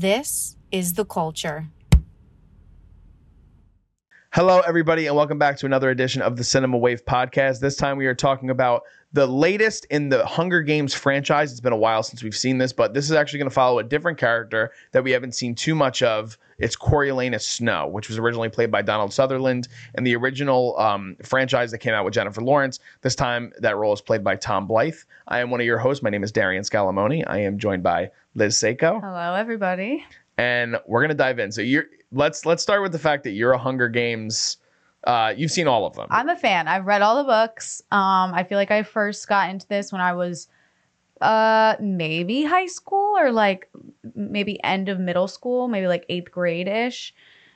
This is the culture. Hello, everybody, and welcome back to another edition of the Cinema Wave podcast. This time we are talking about the latest in the Hunger Games franchise. It's been a while since we've seen this, but this is actually going to follow a different character that we haven't seen too much of. It's Coriolanus Snow, which was originally played by Donald Sutherland in the original um, franchise that came out with Jennifer Lawrence. This time, that role is played by Tom Blyth. I am one of your hosts. My name is Darian Scalamoni. I am joined by Liz Seiko, Hello, everybody. and we're going to dive in. So you're let's let's start with the fact that you're a Hunger Games. Uh, you've seen all of them. I'm a fan. I've read all the books. Um, I feel like I first got into this when I was uh maybe high school or like maybe end of middle school, maybe like eighth grade ish.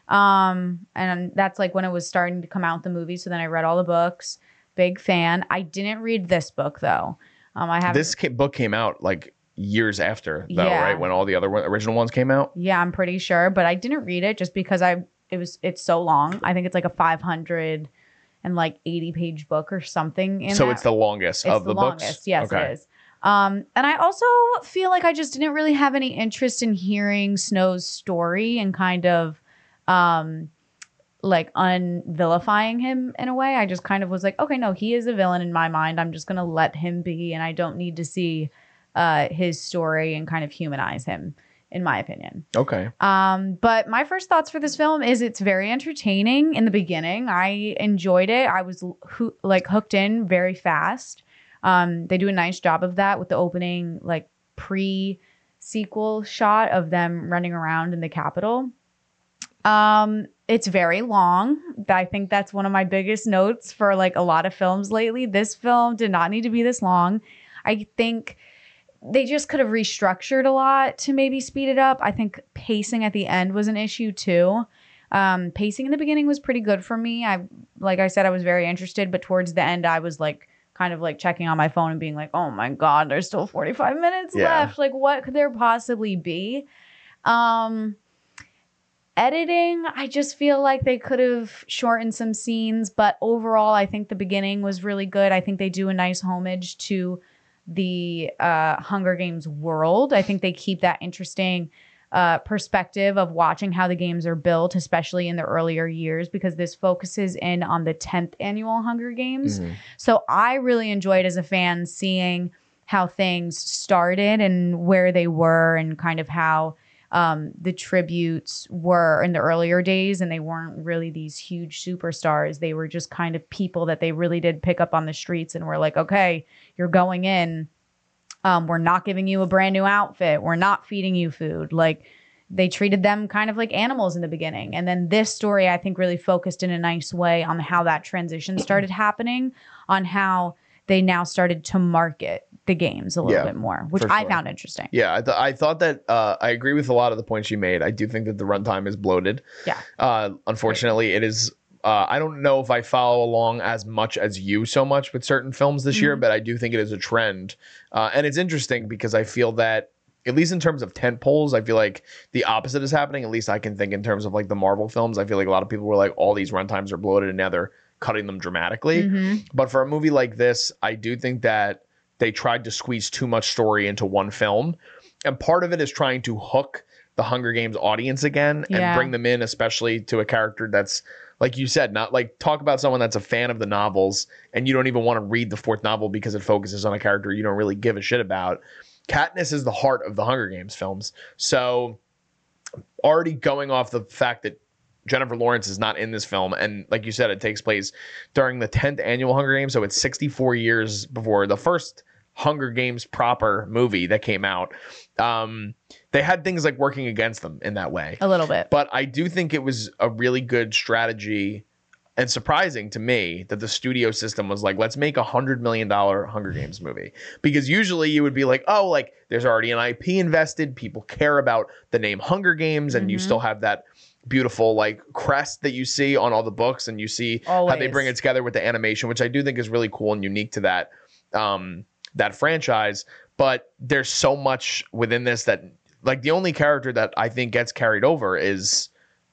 Um, and that's like when it was starting to come out the movie. So then I read all the books. Big fan. I didn't read this book though. Um, I have this book came out like years after though Yeah. right when all the other one, original ones came out Yeah, I'm pretty sure, but I didn't read it just because I it was it's so long. I think it's like a 500 and like 80 page book or something. In so that. it's the longest It's of the, books longest. Yes, okay it is. Um, and I also feel like I just didn't really have any interest in hearing Snow's story and kind of um like unvilifying him in a way. I just kind of was like, okay, no, he is a villain in my mind. I'm just gonna let him be, and I don't need to see uh his story and kind of humanize him, in my opinion. okay Um, but my first thoughts for this film is it's very entertaining in the beginning. I enjoyed it. I was hoo- like hooked in very fast. Um, they do a nice job of that with the opening like pre sequel shot of them running around in the Capitol. Um, it's very long. I think that's one of my biggest notes for like a lot of films lately. This film did not need to be this long. I think they just could have restructured a lot to maybe speed it up. I think pacing at the end was an issue too. Um, pacing in the beginning was pretty good for me. I like I said, I was very interested, but towards the end, I was like kind of like checking on my phone and being like, "Oh my god, there's still 45 minutes Yeah. left. Like, what could there possibly be?" Um, editing, I just feel like they could have shortened some scenes, but overall, I think the beginning was really good. I think they do a nice homage to the uh, Hunger Games world. I think they keep that interesting uh, perspective of watching how the games are built, especially in the earlier years, because this focuses in on the 10th annual Hunger Games. Mhm. So I really enjoyed as a fan seeing how things started and where they were and kind of how um, the tributes were in the earlier days. And they weren't really these huge superstars. They were just kind of people that they really did pick up on the streets and were like, okay, you're going in. Um, we're not giving you a brand new outfit. We're not feeding you food. Like they treated them kind of like animals in the beginning. And then this story, I think, really focused in a nice way on how that transition started happening, on how they now started to market the games a little Yeah, bit more, which I sure. found interesting. yeah I, th- I thought that uh, i agree with a lot of the points you made i do think that the runtime is bloated Yeah. uh, unfortunately it is uh, i don't know if i follow along as much as you so much with certain films this year Mhm. but i do think it is a trend uh, and it's interesting because i feel that at least in terms of tent poles, I feel like the opposite is happening. At least I can think in terms of like the Marvel films. I feel like a lot of people were like, all these runtimes are bloated, and now they're cutting them dramatically. Mhm. But for a movie like this, I do think that they tried to squeeze too much story into one film. And part of it is trying to hook the Hunger Games audience again and Yeah. bring them in, especially to a character that's, like you said, not like talk about someone that's a fan of the novels and you don't even want to read the fourth novel because it focuses on a character you don't really give a shit about. Katniss is the heart of the Hunger Games films. So already going off the fact that Jennifer Lawrence is not in this film, and like you said, it takes place during the 10th annual Hunger Games, so it's 64 years before the first Hunger Games proper movie that came out. Um, they had things like working against them in that way, A little bit. but I do think it was a really good strategy and surprising to me that the studio system was like, let's make a hundred million dollar Hunger Games movie. Because usually you would be like, oh, like there's already an IP invested, people care about the name Hunger Games, and you Mhm. still have that beautiful like crest that you see on all the books, and you see how they bring it together with the animation, which I do think is really cool and unique to that um that franchise. But there's so much within this that like the only character that I think gets carried over is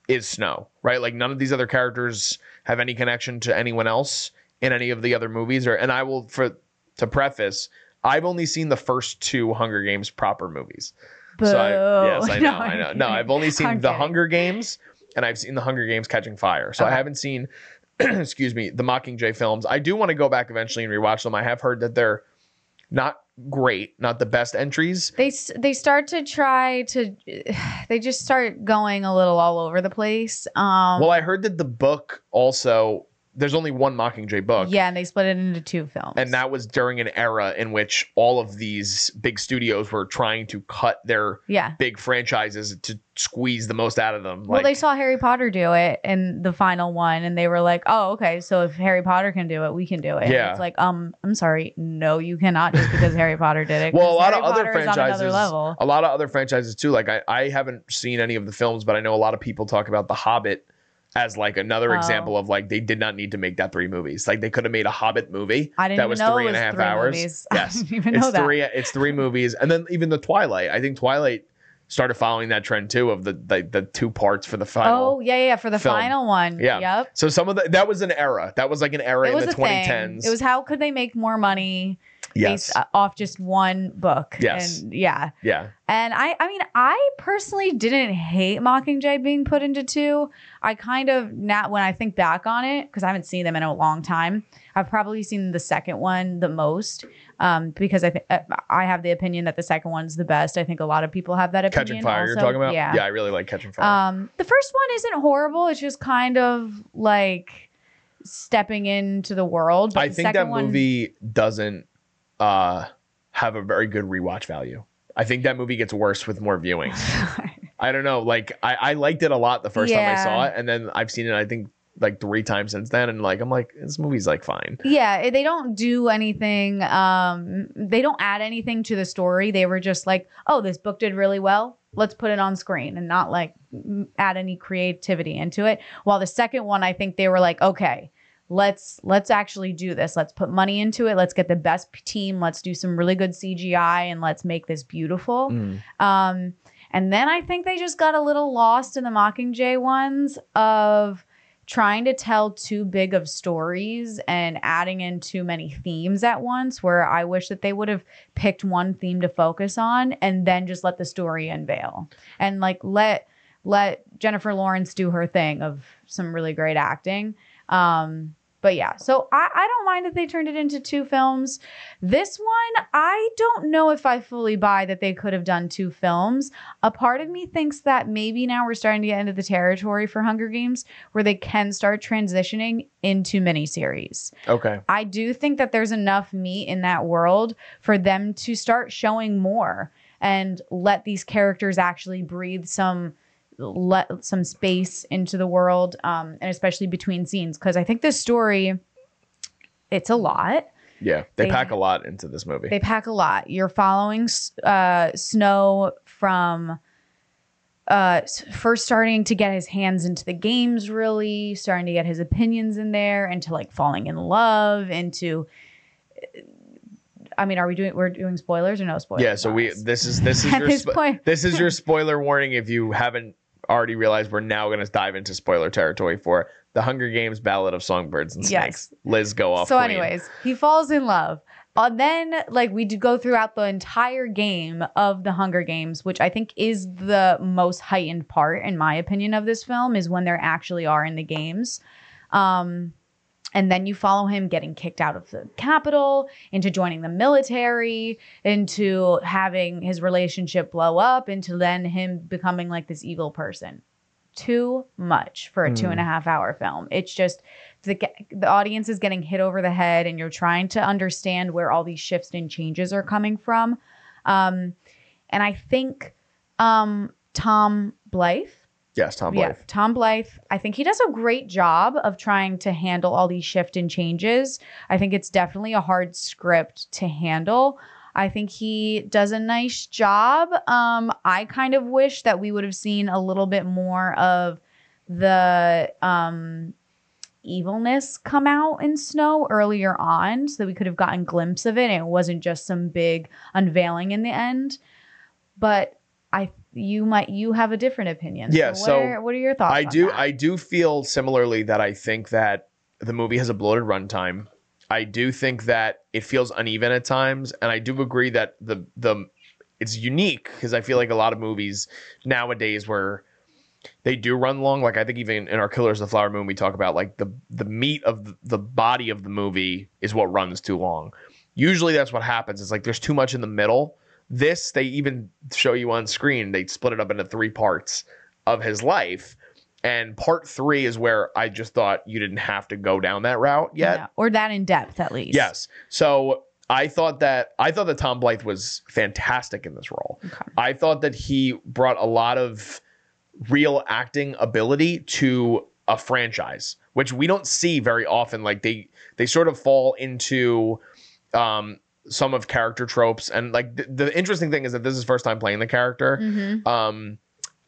is Snow, right? Like none of these other characters have any connection to anyone else in any of the other movies or and I will for to preface, I've only seen the first two Hunger Games proper movies. So I, yes, I know, I know. No, I've only seen I'm The. Hunger Games and I've seen The Hunger Games Catching Fire. So I haven't seen, excuse me, the Mockingjay films. I do want to go back eventually and rewatch them. I have heard that they're not great, not the best entries. They they start to try to, they just start going a little all over the place. Um, Well, I heard that the book also, there's only one Mockingjay book. yeah, and they split it into two films. And that was during an era in which all of these big studios were trying to cut their yeah. big franchises to squeeze the most out of them. well, they saw Harry Potter do it in the final one, and they were like, "Oh, okay. So if Harry Potter can do it, we can do it." And Yeah. it's like, um, I'm sorry, no, you cannot, just because Harry Potter did it. Well, a lot Harry of other Potter is franchises, a lot of other franchises too. Like I, I haven't seen any of the films, but I know a lot of people talk about The Hobbit as like another Oh. example of like they did not need to make that three movies. Like they could have made a Hobbit movie I didn't that was know three it and a was half three hours. movies. Yes, I didn't even it's know that. three. It's three movies, and then even the Twilight. I think Twilight started following that trend too of the the, the two parts for the final. Oh yeah, yeah, for the film. final one. Yeah. Yep. So some of the that was an era. That was like an era It in the a thing. 2010s. It was how could they make more money yes, based uh, off just one book? Yes. And yeah. yeah. And I, I mean, I personally didn't hate Mockingjay being put into two. I kind of now when I think back on it, because I haven't seen them in a long time. I've probably seen the second one the most, um, because I think I have the opinion that the second one's the best. I think a lot of people have that opinion. Catching Fire. You're talking about? Yeah. Yeah, I really like Catching Fire. Um, the first one isn't horrible. It's just kind of like stepping into the world. But I the think that one- movie doesn't uh, have a very good rewatch value. I think that movie gets worse with more viewings. I don't know. Like I, I liked it a lot the first time I saw it, and then I've seen it. I think like three times since then, and like I'm like this movie's like fine. Yeah, eh, they don't do anything. Um, they don't add anything to the story. They were just like, oh, this book did really well. Let's put it on screen and not like add any creativity into it. While the second one, I think they were like, okay, let's let's actually do this. Let's put money into it. Let's get the best team. Let's do some really good CGI and let's make this beautiful. Mm. Um, and then I think they just got a little lost in the Mockingjay ones of trying to tell too big of stories and adding in too many themes at once. Where I wish that they would have picked one theme to focus on and then just let the story unveil and like let let Jennifer Lawrence do her thing of some really great acting. Um, but yeah, so I, I don't mind that they turned it into two films. This one, I don't know if I fully buy that they could have done two films. A part of me thinks that maybe now we're starting to get into the territory for Hunger Games where they can start transitioning into miniseries. Okay. I do think that there's enough meat in that world for them to start showing more and let these characters actually breathe some let some space into the world um, and especially between scenes because I think this story it's a lot. Yeah, they, They- pack a lot into this movie. They pack a lot. You're following uh, Snow from uh, first starting to get his hands into the games, really starting to get his opinions in there, into like falling in love, into. I mean, are we doing? We're doing spoilers or no spoilers? yeah, so we this is this is your this point- this is your spoiler warning if you haven't already realized we're now going to dive into spoiler territory for the Hunger Games Ballad of Songbirds and Snakes. Yes. Liz, go off. So, queen. anyways, he falls in love. And then, like, we do go throughout the entire game of the Hunger Games, which I think is the most heightened part, in my opinion, of this film, is when they actually are in the games. Um, and then you follow him getting kicked out of the Capitol, into joining the military, into having his relationship blow up, into then him becoming like this evil person. Too much for a two and a half hour film. It's just the the audience is getting hit over the head, and you're trying to understand where all these shifts and changes are coming from. Um, and I think um, Tom Blyth Yes, Tom Blyth. yeah, Tom Blyth. I think he does a great job of trying to handle all these shift and changes. I think it's definitely a hard script to handle. I think he does a nice job. Um, I kind of wish that we would have seen a little bit more of the um, evilness come out in Snow earlier on, so that we could have gotten a glimpse of it. And it wasn't just some big unveiling in the end. But I, you might, you have a different opinion. Yeah, what so are, what are your thoughts? I do that? I do feel similarly that I think that the movie has a bloated runtime. I do think that it feels uneven at times, and I do agree that the the it's unique because I feel like a lot of movies nowadays where they do run long. Like I think even in our Killers of the Flower Moon, we talk about like the the meat of the, the body of the movie is what runs too long. Usually that's what happens. It's like there's too much in the middle. This they even show you on screen. They split it up into three parts of his life. And part three is where I just thought you didn't have to go down that route yet. Yeah, or that in depth at least. Yes. So I thought that I thought that Tom Blyth was fantastic in this role. Okay. I thought that he brought a lot of real acting ability to a franchise, which we don't see very often. Like they they sort of fall into um some of character tropes. And like the, the interesting thing is that this is first time playing the character. Mhm. um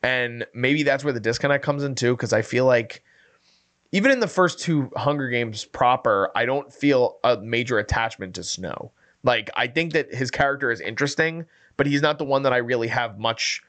and maybe that's where the disconnect comes in too because i feel like even in the first two hunger games proper i don't feel a major attachment to snow. Like i think that his character is interesting but he's not the one that i really have much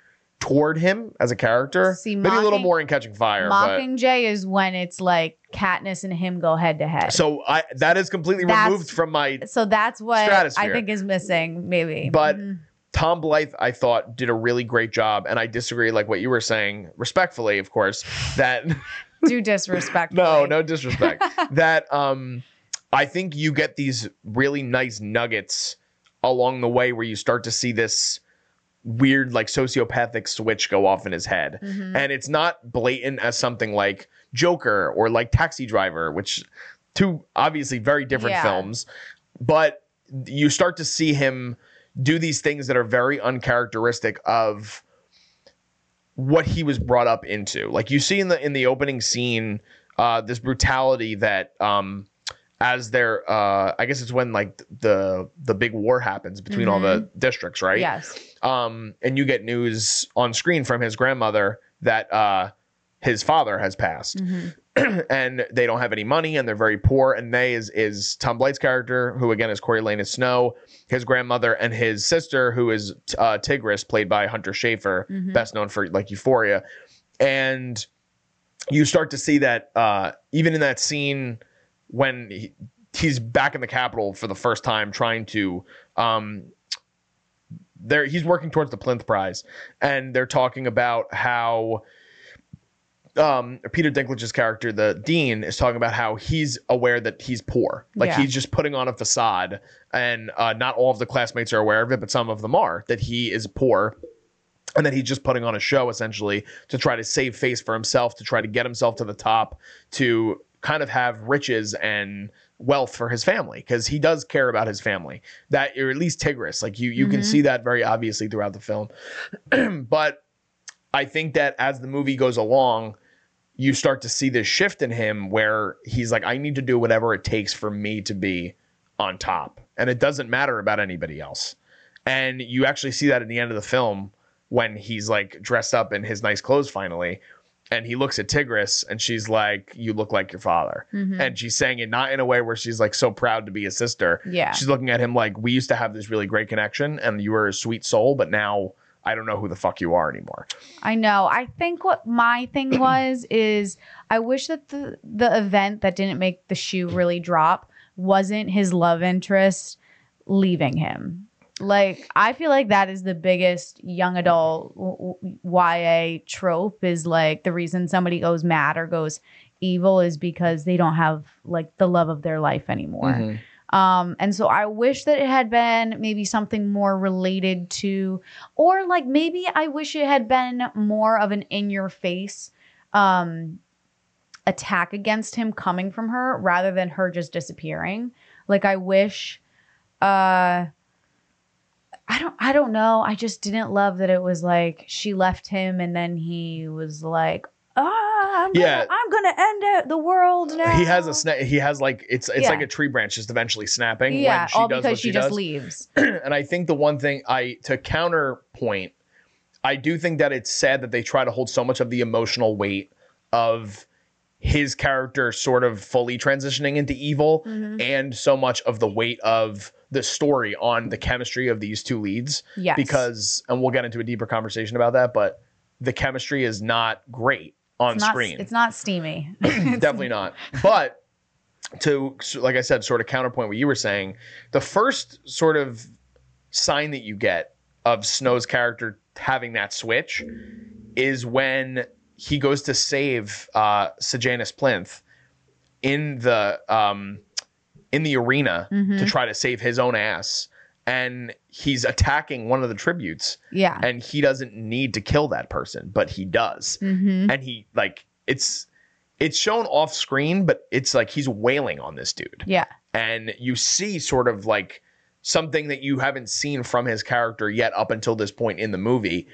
toward him as a character See, maybe a little more in catching fire but Mockingjay is when it's like Katniss and him go head to head. so i that is completely That's- removed from my So that's what I think is missing, maybe. But- Mhm. Tom Blyth, I thought, did a really great job, and I disagree, like what you were saying, respectfully, of course, that do disrespect. no, no disrespect, that um, I think you get these really nice nuggets along the way where you start to see this weird, like sociopathic switch go off in his head, Mhm. and it's not blatant as something like Joker or like Taxi Driver, which two obviously very different Yeah. films, but you start to see him do these things that are very uncharacteristic of what he was brought up into. Like you see in the in the opening scene, uh, this brutality that um as they're uh I guess it's when like the the big war happens between all the districts, right? Yes. um, and you get news on screen from his grandmother that uh, his father has passed, Mhm. and they don't have any money, and they're very poor. And they is is Tom Blyth's character, who again is Coriolanus Snow, his grandmother, and his sister, who is uh, Tigris, played by Hunter Schafer, Mhm. best known for like Euphoria, and you start to see that uh, even in that scene when he, he's back in the Capitol for the first time, trying to um, there he's working towards the Plinth Prize, and they're talking about how um, Peter Dinklage's character, the dean, is talking about how he's aware that he's poor, like Yeah. he's just putting on a facade, and uh, not all of the classmates are aware of it, but some of them are that he is poor. And that he's just putting on a show essentially to try to save face for himself, to try to get himself to the top, to kind of have riches and wealth for his family because he does care about his family that or at least tigris like you you can Mhm. see that very obviously throughout the film. But i think that as the movie goes along you start to see this shift in him where he's like i need to do whatever it takes for me to be on top. And it doesn't matter about anybody else. And you actually see that at the end of the film when he's like dressed up in his nice clothes finally and he looks at tigris and she's like you look like your father Mhm. and she's saying it not in a way where she's like so proud to be a sister. Yeah. She's looking at him like we used to have this really great connection and you were a sweet soul, but now I don't know who the fuck you are anymore. I know. I think what my thing was is I wish that the the event that didn't make the shoe really drop wasn't his love interest leaving him. Like I feel like that is the biggest young adult YA trope is like the reason somebody goes mad or goes evil is because they don't have like the love of their life anymore. Um, and so I wish that it had been maybe something more related to, or like maybe I wish it had been more of an in your face um, attack against him coming from her rather than her just disappearing. Like I wish, uh, I don't, I don't know. I just didn't love that it was like she left him and then he was like, ah, I'm gonna, Yeah. I'm gonna end it, the world now. He has a snap. He has like it's it's Yeah. like a tree branch just eventually snapping yeah, when she all does because what she, she, just does. leaves. and I think the one thing I to counterpoint, I do think that it's sad that they try to hold so much of the emotional weight of his character sort of fully transitioning into evil Mhm. and so much of the weight of the story on the chemistry of these two leads Yes. because and we'll get into a deeper conversation about that but the chemistry is not great on it's not, screen It's not steamy. definitely not but to like i said sort of counterpoint what you were saying the first sort of sign that you get of Snow's character having that switch is when he goes to save uh Sejanus Plinth in the um in the arena Mhm. to try to save his own ass and he's attacking one of the tributes Yeah. and he doesn't need to kill that person but he does hmm and he like it's it's shown off screen but it's like he's wailing on this dude Yeah. and you see sort of like something that you haven't seen from his character yet up until this point in the movie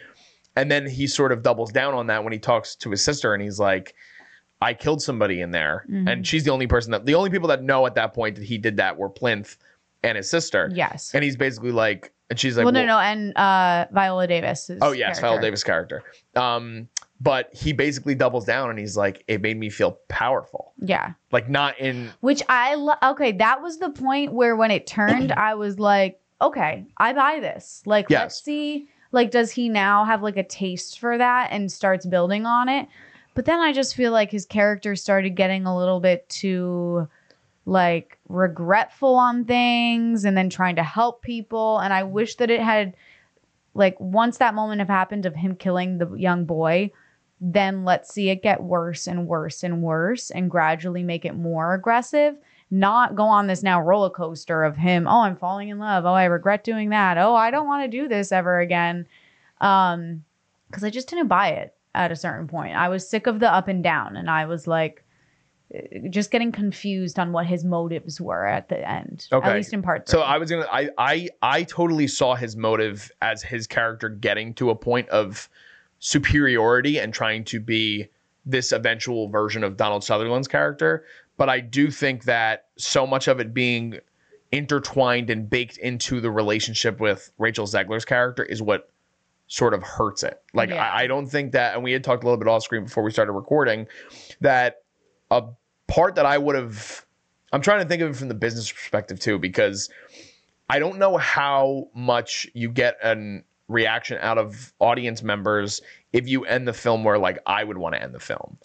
and then he sort of doubles down on that when he talks to his sister and he's like i killed somebody in there Mhm. and she's the only person that the only people that know at that point that he did that were plinth and his sister Yes. and he's basically like and she's like well, no, "Well, no, and uh, Viola Davis. Oh yes, Viola Davis character. Um, but he basically doubles down and he's like, it made me feel powerful. Yeah. Like not in Which I lo- okay, that was the point where when it turned, I was like, okay, I buy this. Like, Yes. let's see. Like, does he now have like a taste for that and starts building on it? But then I just feel like his character started getting a little bit too like regretful on things and then trying to help people. And I wish that it had like once that moment have happened of him killing the young boy, then let's see it get worse and worse and worse and gradually make it more aggressive. Not go on this now roller coaster of him, oh, I'm falling in love. Oh, I regret doing that. Oh, I don't want to do this ever again. Um, because I just didn't buy it at a certain point. I was sick of the up and down, and I was like uh, just getting confused on what his motives were at the end. Okay. At least in part so. I was gonna I I I totally saw his motive as his character getting to a point of superiority and trying to be this eventual version of Donald Sutherland's character. But I do think that so much of it being intertwined and baked into the relationship with Rachel Zegler's character is what sort of hurts it. Like Yeah. I, I don't think that, and we had talked a little bit off screen before we started recording, that a part that I would have. I'm trying to think of it from the business perspective too, because I don't know how much you get an reaction out of audience members if you end the film where like I would want to end the film.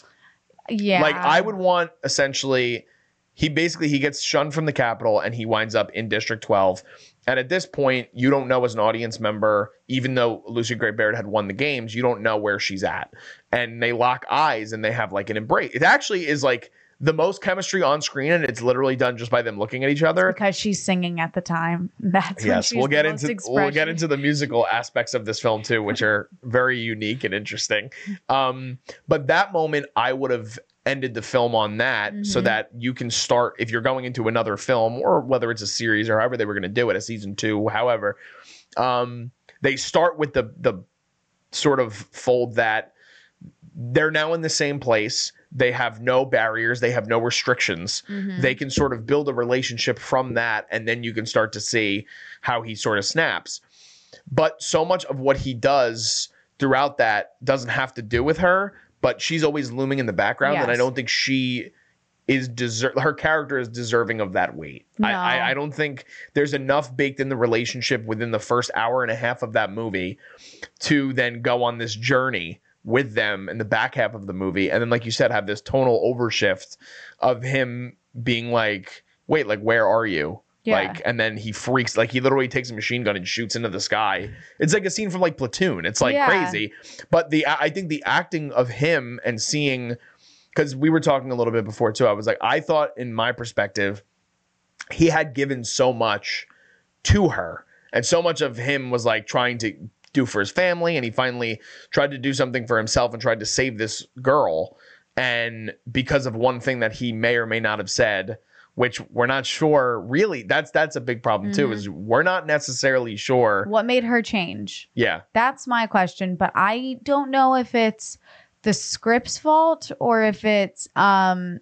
Yeah. Like I would want essentially he basically he gets shunned from the Capitol and he winds up in District 12. And at this point, you don't know as an audience member, even though Lucy Gray Baird had won the games, you don't know where she's at. And they lock eyes and they have like an embrace. It actually is like the most chemistry on screen, and it's literally done just by them looking at each other. because she's singing at the time. That's Yes, she's we'll get into we'll get into the musical aspects of this film too, which are very unique and interesting. Um, but that moment, I would have ended the film on that so Mhm. that you can start if you're going into another film or whether it's a series or however they were going to do it, a season two, however. Um, they start with the the sort of fold that they're now in the same place. They have no barriers. They have no restrictions Mhm. they can sort of build a relationship from that and then you can start to see how he sort of snaps but so much of what he does throughout that doesn't have to do with her but she's always looming in the background and i don't think she is deser- her character is deserving of that weight I, I, I don't think there's enough baked in the relationship within the first hour and a half of that movie to then go on this journey with them in the back half of the movie. And then like you said have this tonal overshift of him being like wait like where are you? Yeah. like and then he freaks like he literally takes a machine gun and shoots into the sky. It's like a scene from like platoon. It's like Yeah. crazy. But the i think the acting of him and seeing because we were talking a little bit before too i was like i thought in my perspective he had given so much to her. And so much of him was like trying to do for his family and he finally tried to do something for himself and tried to save this girl and because of one thing that he may or may not have said which we're not sure really that's that's a big problem too Mhm. is we're not necessarily sure What made her change? yeah That's my question, but I don't know if it's the script's fault or if it's um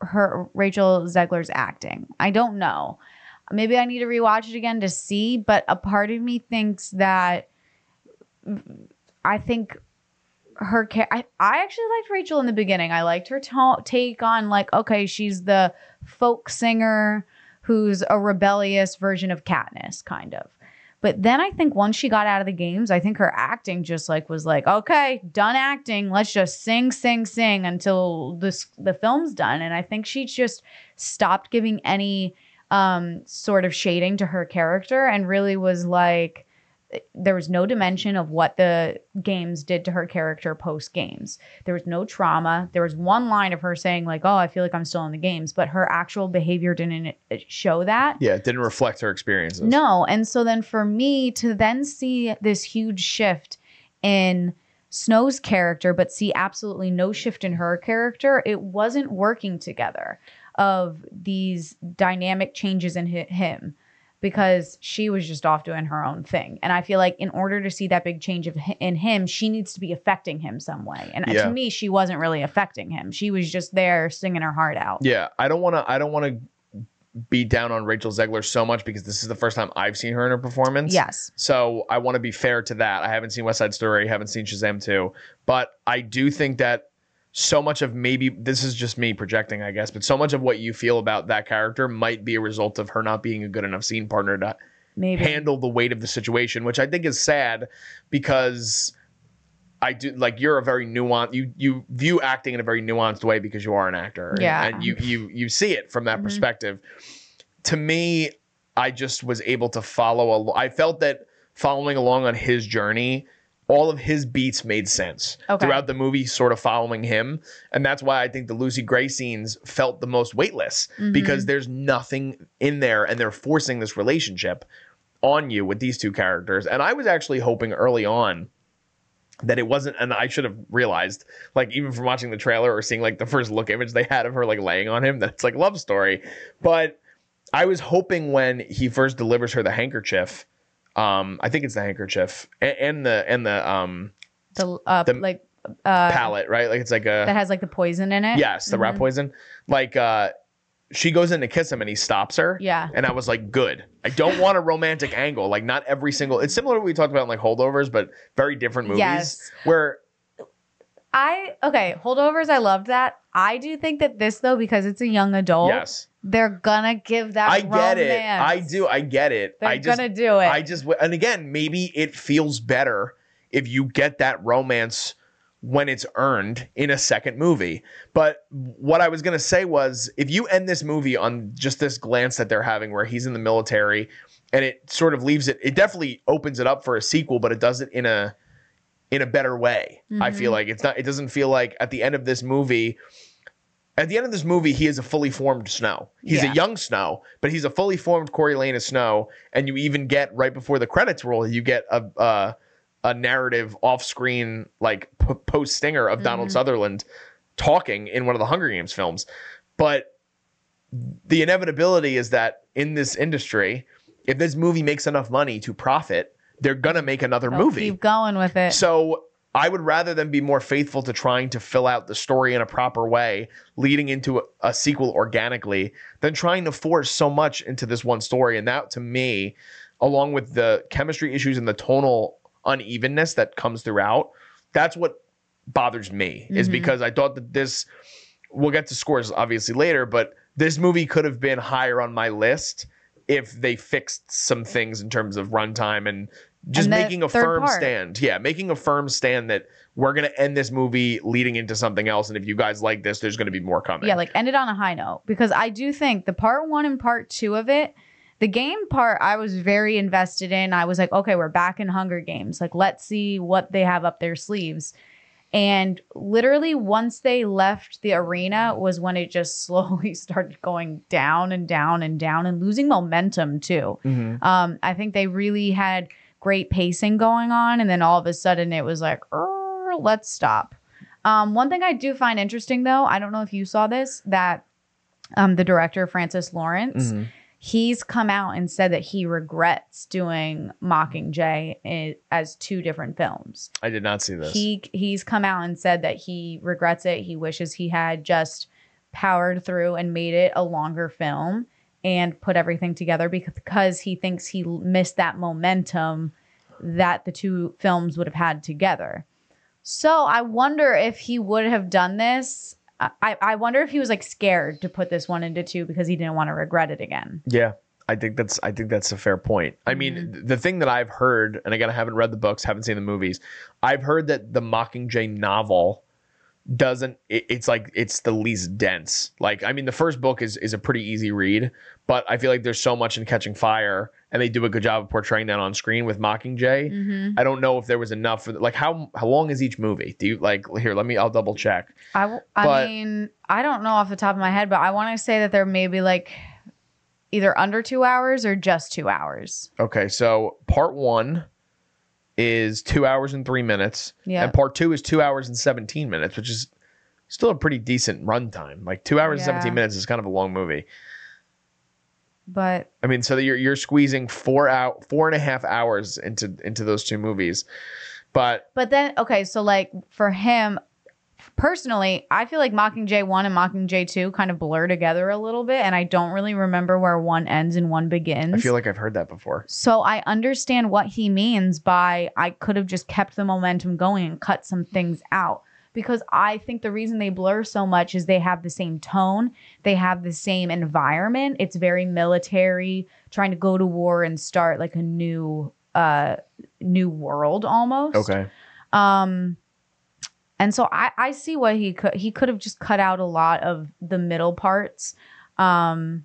her Rachel Zegler's acting. I don't know. Maybe I need to rewatch it again to see, but a part of me thinks that I think her I, I actually liked Rachel in the beginning. I liked her to- take on like okay, she's the folk singer who's a rebellious version of Katniss kind of. But then I think once she got out of the games, I think her acting just like was like, okay, done acting. Let's just sing, sing, sing until this the film's done. And I think she just stopped giving any um, sort of shading to her character and really was like there was no dimension of what the games did to her character post games. There was no trauma. There was one line of her saying like, "Oh, I feel like I'm still in the games," but her actual behavior didn't uh, show that. Yeah, it didn't reflect her experiences. No, and so then for me to then see this huge shift in Snow's character, but see absolutely no shift in her character, it wasn't working together of these dynamic changes in him because she was just off doing her own thing. And I feel like in order to see that big change of in him, she needs to be affecting him some way. And Yeah. to me, she wasn't really affecting him. She was just there singing her heart out. Yeah, I don't want to. I don't want to beat down on Rachel Zegler so much because this is the first time I've seen her in a performance. Yes. So I want to be fair to that. I haven't seen West Side Story, haven't seen Shazam 2, but I do think that so much of maybe this is just me projecting, I guess, but so much of what you feel about that character might be a result of her not being a good enough scene partner to Maybe. handle the weight of the situation, which I think is sad because I do like you're a very nuanced you you view acting in a very nuanced way because you are an actor. and- Yeah. And, you you you see it from that Mhm. perspective. To me, I just was able to follow a I felt that following along on his journey all of his beats made sense Okay. throughout the movie, sort of following him. And that's why I think the Lucy Gray scenes felt the most weightless Mhm. because there's nothing in there and they're forcing this relationship on you with these two characters. And I was actually hoping early on that it wasn't, and I should have realized, like, even from watching the trailer or seeing like the first look image they had of her like laying on him, that it's like love story. But I was hoping when he first delivers her the handkerchief, um, I think it's the handkerchief and, and the and the um the uh the like uh palette, right? Like it's like a that has like the poison in it. yes, the rat Mhm. poison. Like uh she goes in to kiss him and he stops her. Yeah. And I was like, good. I don't want a romantic angle. Like not every single it's similar to what we talked about in like holdovers, but very different movies. Yes. Where I okay, holdovers, I loved that. I do think that this though, because it's a young adult, yes. they're gonna give that I get it. I do. I get it. They're I just gonna do it. I just and again, maybe it feels better if you get that romance when it's earned in a second movie. But what I was going to say was if you end this movie on just this glance that they're having where he's in the military and it sort of leaves it it definitely opens it up for a sequel, but it does it in a in a better way. I Mhm. feel like it's not it doesn't feel like at the end of this movie at the end of this movie, he is a fully formed Snow. He's Yeah. a young Snow, but he's a fully formed Coriolanus Snow. And you even get right before the credits roll, you get a a, a narrative off screen like p- post stinger of Donald Mhm. Sutherland talking in one of the Hunger Games films. But the inevitability is that in this industry, if this movie makes enough money to profit, they're gonna make another They'll movie. Keep going with it. So I would rather them be more faithful to trying to fill out the story in a proper way, leading into a, a sequel organically, than trying to force so much into this one story. And that, to me, along with the chemistry issues and the tonal unevenness that comes throughout, that's what bothers me. Is Mhm. because I thought that this. We'll get to scores obviously later, but this movie could have been higher on my list if they fixed some things in terms of runtime and just making a firm part. stand. Yeah, making a firm stand that we're going to end this movie leading into something else. And if you guys like this, there's going to be more coming. yeah, like end it on a high note because I do think the part one and part two of it, the game part, I was very invested in. I was like, okay, we're back in Hunger Games. Like, let's see what they have up their sleeves. And literally, once they left the arena, was when it just slowly started going down and down and down and losing momentum too. Mhm. Um, I think they really had great pacing going on, and then all of a sudden it was like, "Er, let's stop. Um, one thing I do find interesting, though, I don't know if you saw this, that um, the director Francis Lawrence, Mhm. he's come out and said that he regrets doing Mockingjay as two different films. I did not see this. He he's come out and said that he regrets it. He wishes he had just powered through and made it a longer film and put everything together because, he thinks he missed that momentum that the two films would have had together. So I wonder if he would have done this. I, I wonder if he was like scared to put this one into two because he didn't want to regret it again. Yeah. I think that's I think that's a fair point. I mean, Mm-hmm. the thing that I've heard, and again, I haven't read the books, haven't seen the movies. I've heard that the Mockingjay novel doesn't it, it's like it's the least dense. Like i mean the first book is is a pretty easy read but i feel like there's so much in catching fire and they do a good job of portraying that on screen with mockingjay. Hmm i don't know if there was enough for like how how long is each movie? Do you like here let me i'll double check. I But- mean, I don't know off the top of my head, but I want to say that they're maybe like either under two hours or just two hours. okay so part one is two hours and three minutes Yeah. and part two is two hours and 17 minutes which is still a pretty decent runtime. Like two hours and 17 minutes is kind of a long movie. But I mean, so you're you're squeezing four out four and a half hours into into those two movies, but but then okay, so like for him personally, I feel like Mockingjay 1 and Mockingjay 2 kind of blur together a little bit and I don't really remember where one ends and one begins. I feel like I've heard that before. So I understand what he means by I could have just kept the momentum going and cut some things out. Because I think the reason they blur so much is they have the same tone, they have the same environment. It's very military, trying to go to war and start like a new uh new world almost. Okay, Um and so I I see what he could he could have just cut out a lot of the middle parts. Um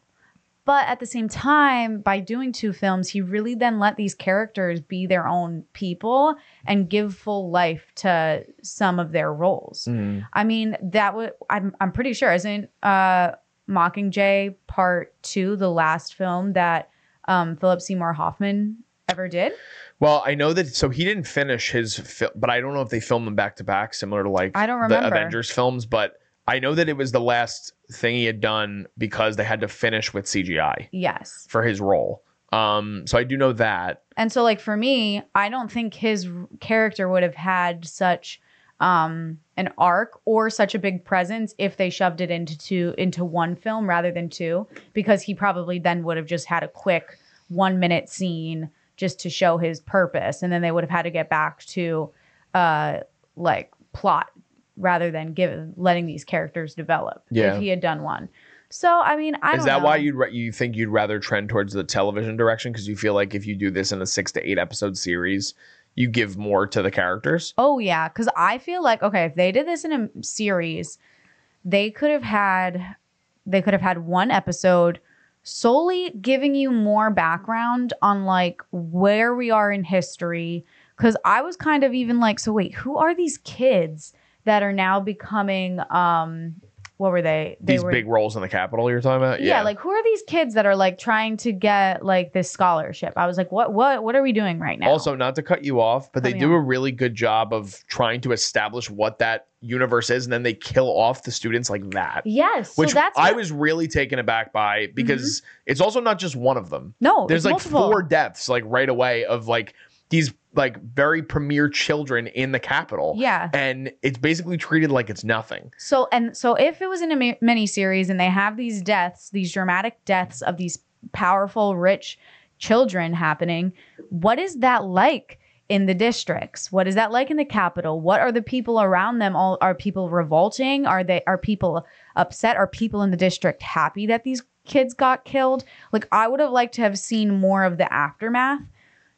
but at the same time by doing two films he really then let these characters be their own people and give full life to some of their roles. Mm. I mean that would I'm I'm pretty sure isn't uh Mockingjay part 2 the last film that um Philip Seymour Hoffman ever did? Well, I know that. So he didn't finish his, fil- but I don't know if they filmed them back to back, similar to like I don't the. Avengers films. But I know that it was the last thing he had done because they had to finish with CGI Yes. for his role. Um, so I do know that. And so like for me, I don't think his character would have had such um an arc or such a big presence if they shoved it into two into one film rather than two because he probably then would have just had a quick 1 minute scene just to show his purpose and then they would have had to get back to uh like plot rather than give letting these characters develop Yeah. if he had done one. So I mean, I Is don't that know. why you'd ra- you think you'd rather trend towards the television direction because you feel like if you do this in a six to eight episode series, you give more to the characters? Oh yeah, because I feel like okay, if they did this in a series, they could have had they could have had one episode solely giving you more background on like where we are in history. Because I was kind of even like, so wait, who are these kids that are now becoming um what were they? They These were big roles in the Capitol you're talking about? yeah, like who are these kids that are like trying to get like this scholarship? I was like, what what what are we doing right now? Also, not to cut you off, but they Cut me do off. a really good job of trying to establish what that universe is, and then they kill off the students like that. yes, Which so that's I what- was really taken aback by because mm-hmm. it's also not just one of them. no, There's like multiple. four deaths, like right away, of like these like very premier children in the Capitol. Yeah. And it's basically treated like it's nothing. So and so if it was in a mi- mini series and they have these deaths, these dramatic deaths of these powerful, rich children happening, what is that like in the districts? What is that like in the Capitol? What are the people around them? All are people revolting? Are they are people upset? Are people in the district happy that these kids got killed? Like I would have liked to have seen more of the aftermath.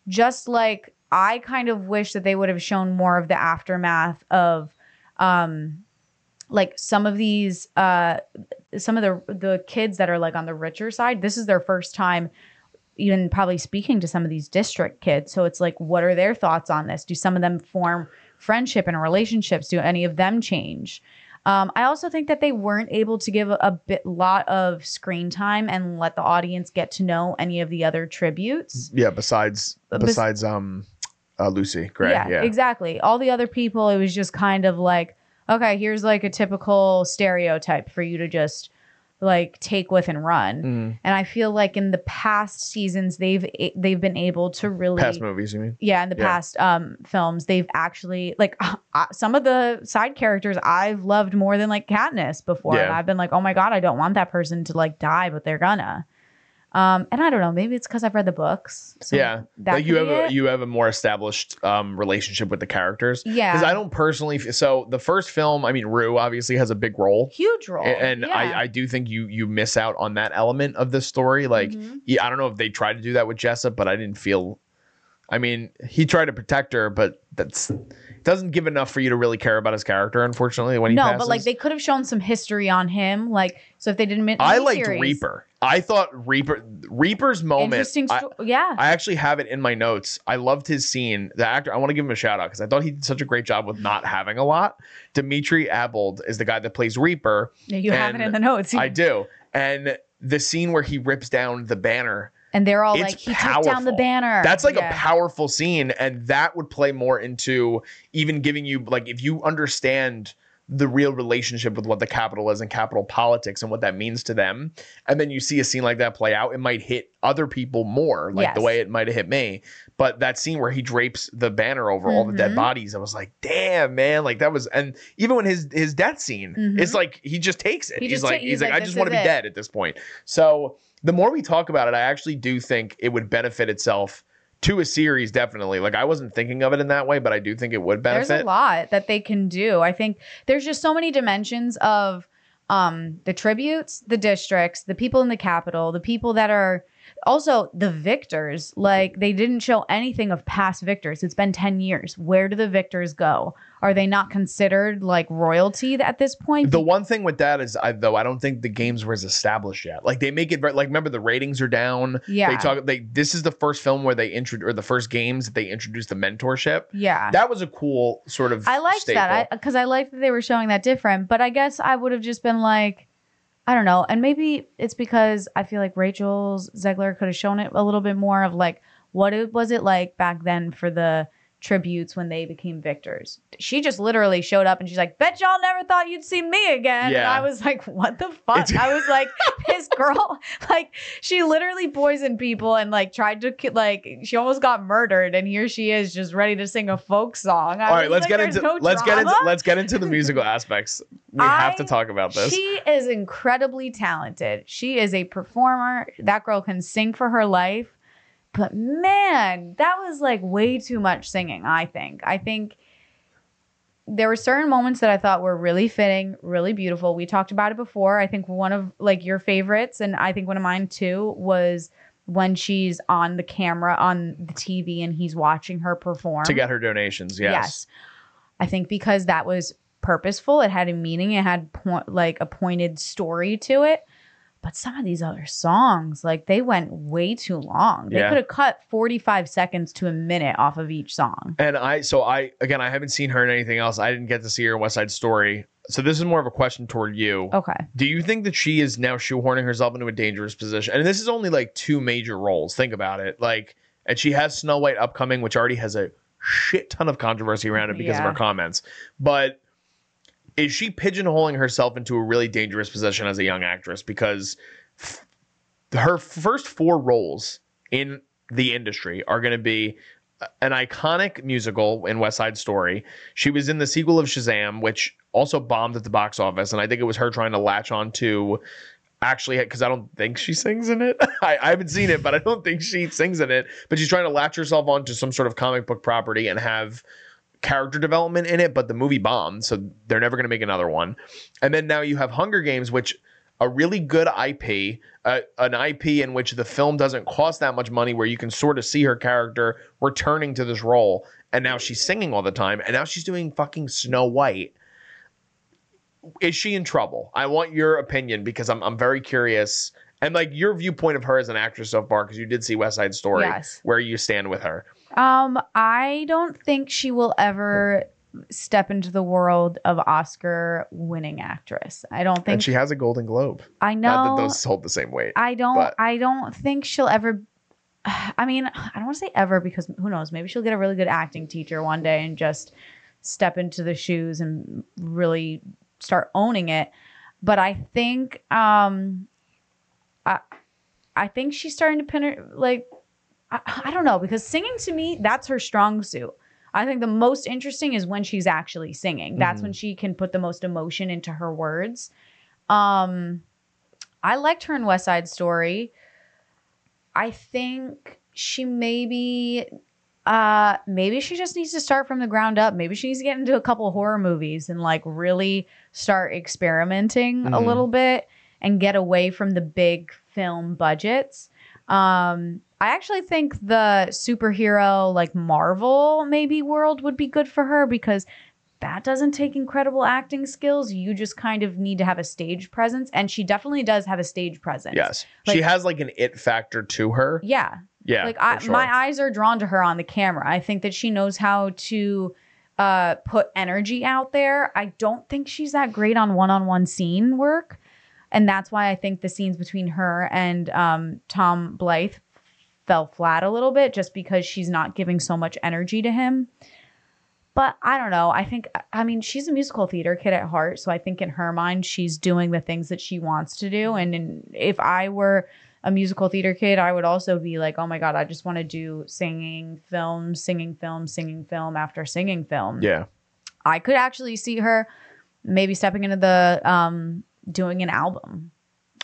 Just like I kind of wish that they would have shown more of the aftermath of um like some of these uh some of the the kids that are like on the richer side. This is their first time even probably speaking to some of these district kids. So it's like what are their thoughts on this? Do some of them form friendship and relationships? Do any of them change um, I also think that they weren't able to give a, a bit lot of screen time and let the audience get to know any of the other tributes. Yeah, besides besides um uh, Lucy Gray. yeah, Yeah. exactly. All the other people, it was just kind of like, okay, here's like a typical stereotype for you to just like take with and run. Mhm. And I feel like in the past seasons, they've they've been able to really Past movies, you mean? yeah, in the Yeah. past um films, they've actually like uh, some of the side characters I've loved more than like Katniss before, and I've been like, oh my god, I don't want that person to like die, but they're gonna. Um, and I don't know, maybe it's because I've read the books. So yeah. Like you have a you have a more established um relationship with the characters. yeah, Because I don't personally so the first film, I mean, Rue obviously has a big role. huge role, A- And Yeah. I, I do think you you miss out on that element of the story. Like Mhm. yeah, I don't know if they tried to do that with Jessup, but I didn't feel I mean, he tried to protect her, but that's doesn't give enough for you to really care about his character. Unfortunately, when he no, passes. but like they could have shown some history on him. Like, so if they didn't, I liked Reaper. I thought Reaper Reaper's moment. Interesting. I- yeah. I actually have it in my notes. I loved his scene. The actor, I want to give him a shout out because I thought he did such a great job with not having a lot. Dimitri Abold is the guy that plays Reaper. You have it in the notes. I do. And the scene where he rips down the banner, and they're all like, he took down the banner. that's like Yeah. a powerful scene. And that would play more into even giving you, like, if you understand the real relationship with what the Capitol is and Capitol politics and what that means to them. And then you see a scene like that play out, it might hit other people more, like the way it might have hit me. But that scene where he drapes the banner over all the dead Mhm. bodies, I was like, damn, man. Like that was and even when his his death scene, Mhm. it's like he just takes it. He he's like, ta- he's, he's like, like, I just want to be it. dead at this point. So the more we talk about it, I actually do think it would benefit itself to a series, definitely. Like I wasn't thinking of it in that way, but I do think it would benefit. There's a lot that they can do. I think there's just so many dimensions of um the tributes, the districts, the people in the Capitol, the people that are also the victors. Like they didn't show anything of past victors. It's been 10 years. Where do the victors go? Are they not considered like royalty at this point? The one thing with that is, I, though, I don't think the games was established yet. Like they make it like remember the ratings are down. Yeah. They talk. They this is the first film where they introduce or the first games that they introduced the mentorship. yeah. That was a cool sort of. I liked staple. that because I, liked that they were showing that different. But I guess I would have just been like, I don't know. And maybe it's because I feel like Rachel's Zegler could have shown it a little bit more of like what it was it like back then for the tributes when they became victors. She just literally showed up and she's like, "Bet y'all never thought you'd see me again." And I was like, "What the fuck?" It's- I was like, "This girl, like, she literally poisoned people and like tried to like she almost got murdered, and here she is just ready to sing a folk song." I All right, let's like, get into no let's get into let's get into the musical aspects. We have to talk about this. She is incredibly talented. She is a performer. That girl can sing for her life. But man, that was like way too much singing, I think. I think there were certain moments that I thought were really fitting, really beautiful. We talked about it before. I think one of like your favorites and I think one of mine too was when she's on the camera on the TV and he's watching her perform. to get her donations, yes. I think because that was purposeful, it had a meaning, it had point like a pointed story to it. But some of these other songs, like they went way too long. They Yeah. could have cut 45 seconds to a minute off of each song. And I so I again I haven't seen her in anything else. I didn't get to see her in West Side Story. So this is more of a question toward you. Okay. Do you think that she is now shoehorning herself into a dangerous position? And this is only like two major roles. Think about it. Like, and she has Snow White upcoming, which already has a shit ton of controversy around it because of her comments. But is she pigeonholing herself into a really dangerous position as a young actress? Because f- her first four roles in the industry are going to be an iconic musical in West Side Story. She was in the sequel of Shazam, which also bombed at the box office, and I think it was her trying to latch on to actually because I don't think she sings in it. I, I haven't seen it, but I don't think she sings in it. But she's trying to latch herself onto some sort of comic book property and have character development in it. But the movie bombed, so they're never going to make another one. And then now you have Hunger Games, which a really good IP, uh, an IP in which the film doesn't cost that much money, where you can sort of see her character returning to this role. And now she's singing all the time, and now she's doing fucking Snow White. Is she in trouble? I want your opinion because I'm I'm very curious, and like your viewpoint of her as an actress so far, because you did see West Side Story, Yes. where you stand with her. Um, I don't think she will ever step into the world of Oscar winning actress. I don't and think she has a Golden Globe. I Not know that those hold the same weight. I don't but- I don't think she'll ever I mean, I don't want to say ever because who knows, maybe she'll get a really good acting teacher one day and just step into the shoes and really start owning it. But I think um I I think she's starting to pin her like I, I don't know because singing to me that's her strong suit. I think the most interesting is when she's actually singing. That's Mhm. when she can put the most emotion into her words. Um I liked her in West Side Story. I think she maybe uh maybe she just needs to start from the ground up. Maybe she needs to get into a couple horror movies and like really start experimenting a Mhm. little bit and get away from the big film budgets. Um, I actually think the superhero like Marvel maybe world would be good for her because that doesn't take incredible acting skills. You just kind of need to have a stage presence, and she definitely does have a stage presence. Yes, she has like an it factor to her. Yeah. Yeah, like I, sure. my eyes are drawn to her on the camera. I think that she knows how to uh, put energy out there. I don't think she's that great on one-on-one scene work, and that's why I think the scenes between her and um, Tom Blyth fell flat a little bit, just because she's not giving so much energy to him. But I don't know. I think I mean she's a musical theater kid at heart, so I think in her mind she's doing the things that she wants to do. And in, if I were a musical theater kid, I would also be like, oh my god, I just want to do singing film, singing film, singing film after singing film. yeah, I could actually see her maybe stepping into the um doing an album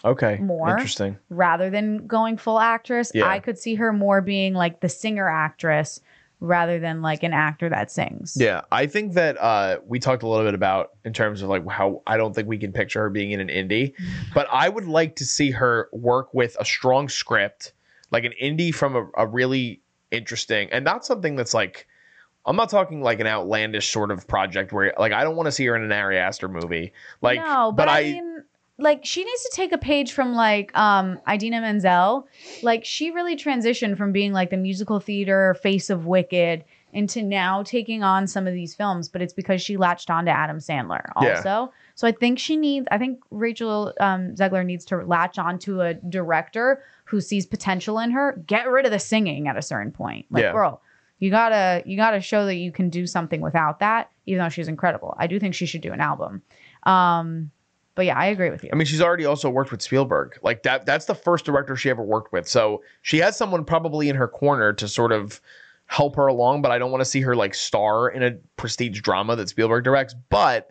okay, More. interesting. rather than going full actress. Yeah. I could see her more being like the singer actress rather than like an actor that sings. Yeah, I think that uh, we talked a little bit about in terms of like how I don't think we can picture her being in an indie, but I would like to see her work with a strong script, like an indie from a, a really interesting and not something that's like. I'm not talking like an outlandish sort of project where like I don't want to see her in an Ari Aster movie. Like, no, but, I, mean, like she needs to take a page from like um Idina Menzel. Like she really transitioned from being like the musical theater face of Wicked into now taking on some of these films, but it's because she latched on to Adam Sandler Yeah. also. So I think she needs I think Rachel um Zegler needs to latch on to a director who sees potential in her. Get rid of the singing at a certain point. Like, Yeah. girl, you gotta you gotta show that you can do something without that, even though she's incredible. I do think she should do an album. Um, but yeah, I agree with you. I mean, she's already also worked with Spielberg. Like that that's the first director she ever worked with. So she has someone probably in her corner to sort of help her along, but I don't want to see her like star in a prestige drama that Spielberg directs. But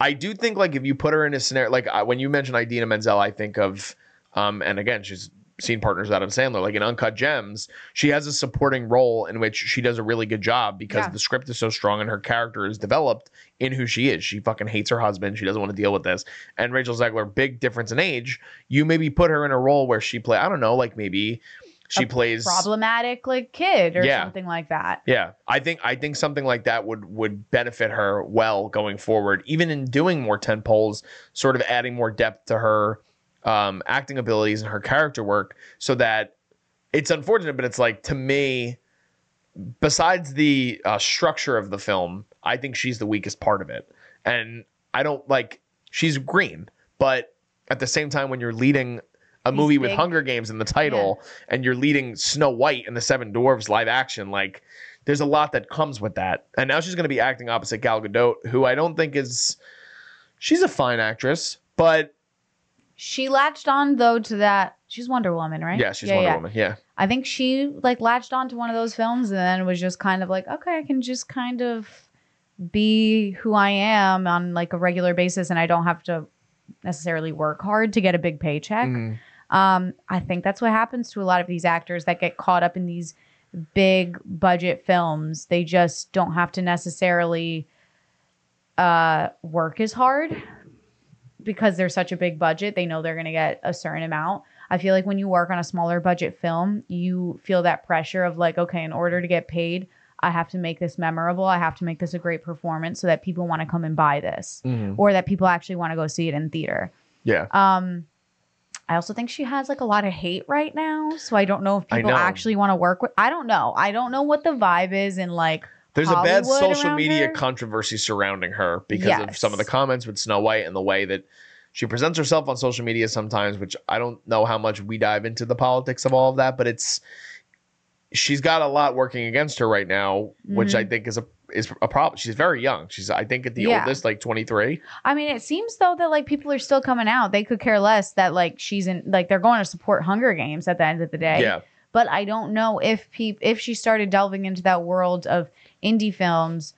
I do think like if you put her in a scenario like when you mention Idina Menzel, I think of um and again, she's seen partners out of Sandler like in Uncut Gems, she has a supporting role in which she does a really good job because Yeah. the script is so strong and her character is developed in who she is. She fucking hates her husband. She doesn't want to deal with this. And Rachel Zegler, big difference in age. You maybe put her in a role where she play. I don't know, like maybe she plays. problematic like kid or Yeah. something like that. Yeah, I think I think something like that would would benefit her well going forward. Even in doing more tent poles, sort of adding more depth to her um, acting abilities and her character work, so that it's unfortunate, but it's like to me, besides the uh, structure of the film, I think she's the weakest part of it, and I don't like she's green, but at the same time, when you're leading a These movie with Hunger Games in the title, and you're leading Snow White and the Seven Dwarves live action, like there's a lot that comes with that. And now she's going to be acting opposite Gal Gadot, who I don't think is. She's a fine actress, but She latched on though to that. She's Wonder Woman, right? yeah, she's Wonder Woman. Yeah, I think she like latched on to one of those films and then was just kind of like, okay, I can just kind of be who I am on like a regular basis and I don't have to necessarily work hard to get a big paycheck. Mhm. Um, I think that's what happens to a lot of these actors that get caught up in these big budget films. They just don't have to necessarily uh, work as hard because there's such a big budget. They know they're going to get a certain amount. I feel like when you work on a smaller budget film, you feel that pressure of like, okay, in order to get paid, I have to make this memorable. I have to make this a great performance so that people want to come and buy this Mhm. or that people actually want to go see it in theater. yeah. Um, I also think she has like a lot of hate right now, so I don't know if people know. actually want to work with. I don't know. I don't know what the vibe is in like. There's a bad social media her? controversy surrounding her because of some of the comments with Snow White and the way that she presents herself on social media sometimes, which I don't know how much we dive into the politics of all of that, but it's she's got a lot working against her right now, which I think is a is a problem. She's very young. She's I think at the Mm-hmm. Yeah. oldest like 23. I mean, it seems though that like people are still coming out. They could care less that like she's in like they're going to support Hunger Games at the end of the day. Yeah. But I don't know if peop if she started delving into that world of indie films.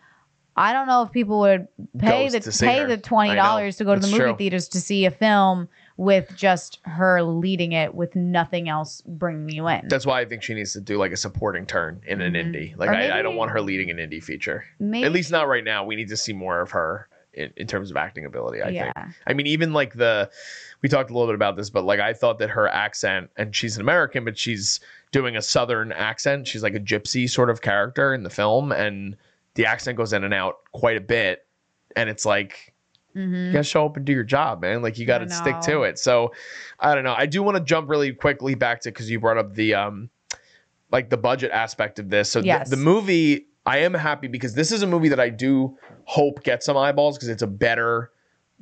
I don't know if people would pay Goes the to pay the twenty dollars to go to the movie true. theaters to see a film with just her leading it with nothing else bringing you in. That's why I think she needs to do like a supporting turn in an Mhm. indie. Like Or I, I don't want her leading an indie feature. Maybe At least not right now. We need to see more of her in, in terms of acting ability. I yeah. think. I mean, even like the we talked a little bit about this, but like I thought that her accent, and she's an American, but she's doing a southern accent. She's like a gypsy sort of character in the film, and the accent goes in and out quite a bit. And it's like Mhm. you gotta show up and do your job, man. Like you gotta stick to it. So I don't know. I do want to jump really quickly back to because you brought up the um like the budget aspect of this. So th- the movie, I am happy because this is a movie that I do hope gets some eyeballs because it's a better